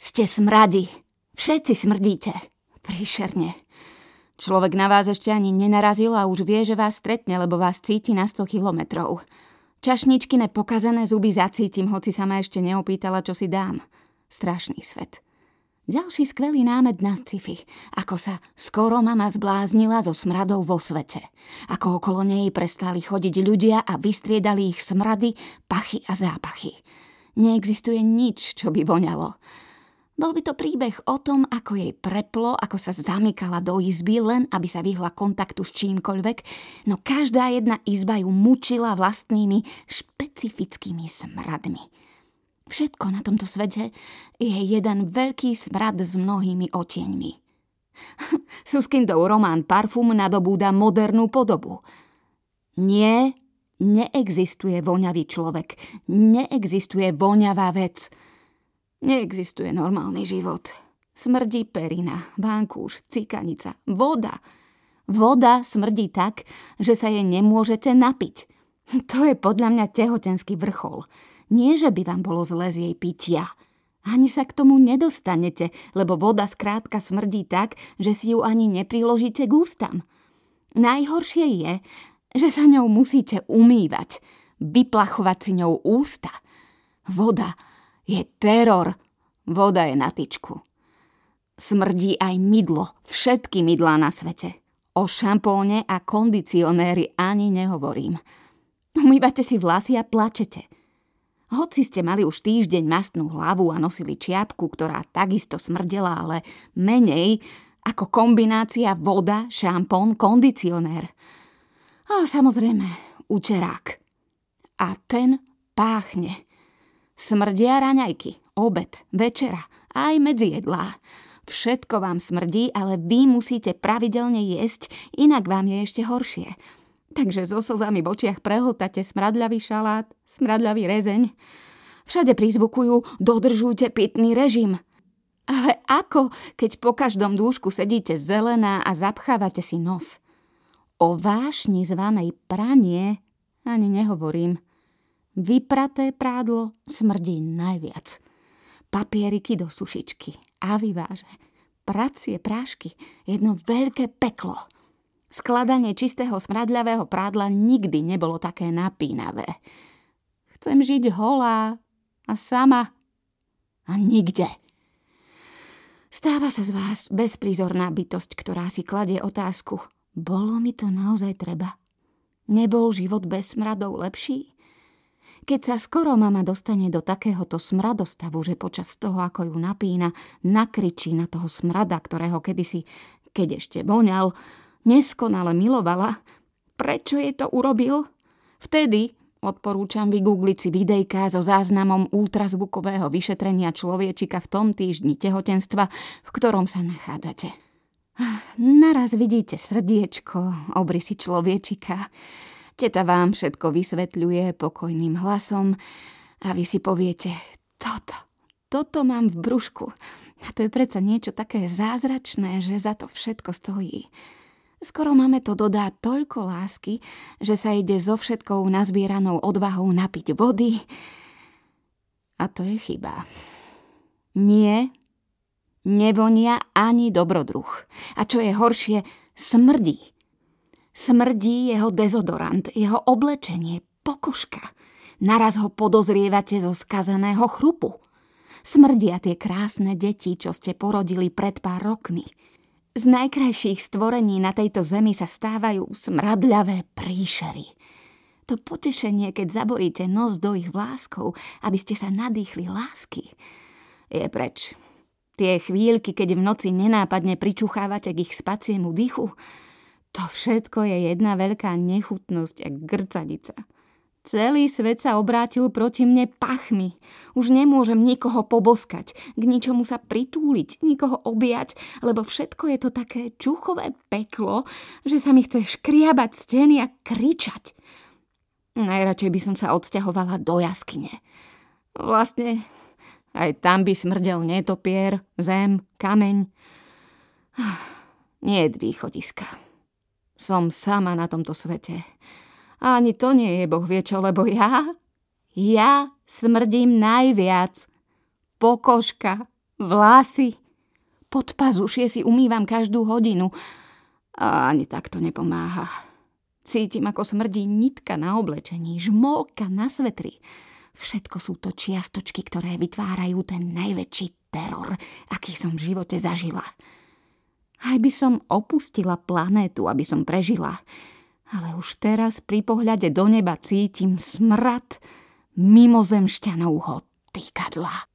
Ste smradi. Všetci smrdíte. Príšerne. Človek na vás ešte ani nenarazil a už vie, že vás stretne, lebo vás cíti na 100 kilometrov. Čašničkine pokazené zuby zacítim, hoci sa ma ešte neopýtala, čo si dám. Strašný svet. Ďalší skvelý námed na sci-fi. Ako sa skoro mama zbláznila so smradou vo svete. Ako okolo nej prestali chodiť ľudia a vystriedali ich smrady, pachy a zápachy. Neexistuje nič, čo by voňalo. Bol by to príbeh o tom, ako jej preplo, ako sa zamykala do izby, len aby sa vyhla kontaktu s čímkoľvek, no každá jedna izba ju mučila vlastnými špecifickými smradmi. Všetko na tomto svete je jeden veľký smrad s mnohými otieňmi. Suskindov román Parfum nadobúda modernú podobu. Nie, neexistuje voňavý človek, neexistuje voňavá vec – Neexistuje normálny život. Smrdí perina, vankúš, cikanica, voda. Voda smrdí tak, že sa jej nemôžete napiť. To je podľa mňa tehotenský vrchol. Nie, že by vám bolo zle z jej pitia. Ani sa k tomu nedostanete, lebo voda skrátka smrdí tak, že si ju ani nepriložíte k ústam. Najhoršie je, že sa ňou musíte umývať, vyplachovať si ňou ústa. Voda je teror. Voda je na tyčku. Smrdí aj mydlo, všetky mydlá na svete. O šampóne a kondicionéry ani nehovorím. Umývate si vlasy a plačete. Hoci ste mali už týždeň mastnú hlavu a nosili čiapku, ktorá takisto smrdela, ale menej ako kombinácia voda, šampón, kondicionér. A samozrejme, učerák. A ten páchne. Smrdia raňajky, obed, večera, aj medzijedlá. Všetko vám smrdí, ale vy musíte pravidelne jesť, inak vám je ešte horšie. Takže so slzami v očiach prehltate smradľavý šalát, smradľavý rezeň. Všade prizvukujú, dodržujte pitný režim. Ale ako, keď po každom dúšku sedíte zelená a zapchávate si nos? O vášni zvanej pranie ani nehovorím – Vypraté prádlo smrdí najviac. Papieriky do sušičky a vyváže. Pracie prášky, jedno veľké peklo. Skladanie čistého smradľavého prádla nikdy nebolo také napínavé. Chcem žiť holá a sama a nikde. Stáva sa z vás bezprizorná bytosť, ktorá si kladie otázku. Bolo mi to naozaj treba? Nebol život bez smradov lepší? Keď sa skoro mama dostane do takéhoto smradostavu, že počas toho, ako ju napína, nakričí na toho smrada, ktorého kedysi, keď ešte voňal, neskonale milovala, prečo jej to urobil? Vtedy odporúčam vygoogliť si videjka so záznamom ultrazvukového vyšetrenia človečika v tom týždni tehotenstva, v ktorom sa nachádzate. Naraz vidíte srdiečko, obrysy človečika, Teta vám všetko vysvetľuje pokojným hlasom a vy si poviete, toto, toto mám v brúšku. A to je predsa niečo také zázračné, že za to všetko stojí. Skoro máme to dodá toľko lásky, že sa ide so všetkou nazbieranou odvahou napiť vody. A to je chyba. Nie, nevonia ani dobrodruh. A čo je horšie, smrdí. Smrdí jeho dezodorant, jeho oblečenie, pokožka. Naraz ho podozrievate zo skazeného chrupu. Smrdia tie krásne deti, čo ste porodili pred pár rokmi. Z najkrajších stvorení na tejto zemi sa stávajú smradľavé príšery. To potešenie, keď zaboríte nos do ich vláskov, aby ste sa nadýchli lásky, je preč. Tie chvíľky, keď v noci nenápadne pričuchávate k ich spaciemu dychu, to všetko je jedna veľká nechutnosť a grcanica. Celý svet sa obrátil proti mne pachmi. Už nemôžem nikoho poboskať, k ničomu sa pritúliť, nikoho objať, lebo všetko je to také čuchové peklo, že sa mi chce škriabať steny a kričať. Najradšej by som sa odsťahovala do jaskyne. Vlastne aj tam by smrdel netopier, zem, kameň. Nie je východiska. Som sama na tomto svete. A ani to nie je Boh vie čo, lebo ja, ja smrdím najviac. Pokožka, Vlasy. Pod pazušie si umývam každú hodinu. A ani tak to nepomáha. Cítim, ako smrdí nitka na oblečení, žmolka na svetri. Všetko sú to čiastočky, ktoré vytvárajú ten najväčší teror, aký som v živote zažila. Aj by som opustila planétu, aby som prežila. Ale už teraz pri pohľade do neba cítim smrad mimozemšťanovho týkadla.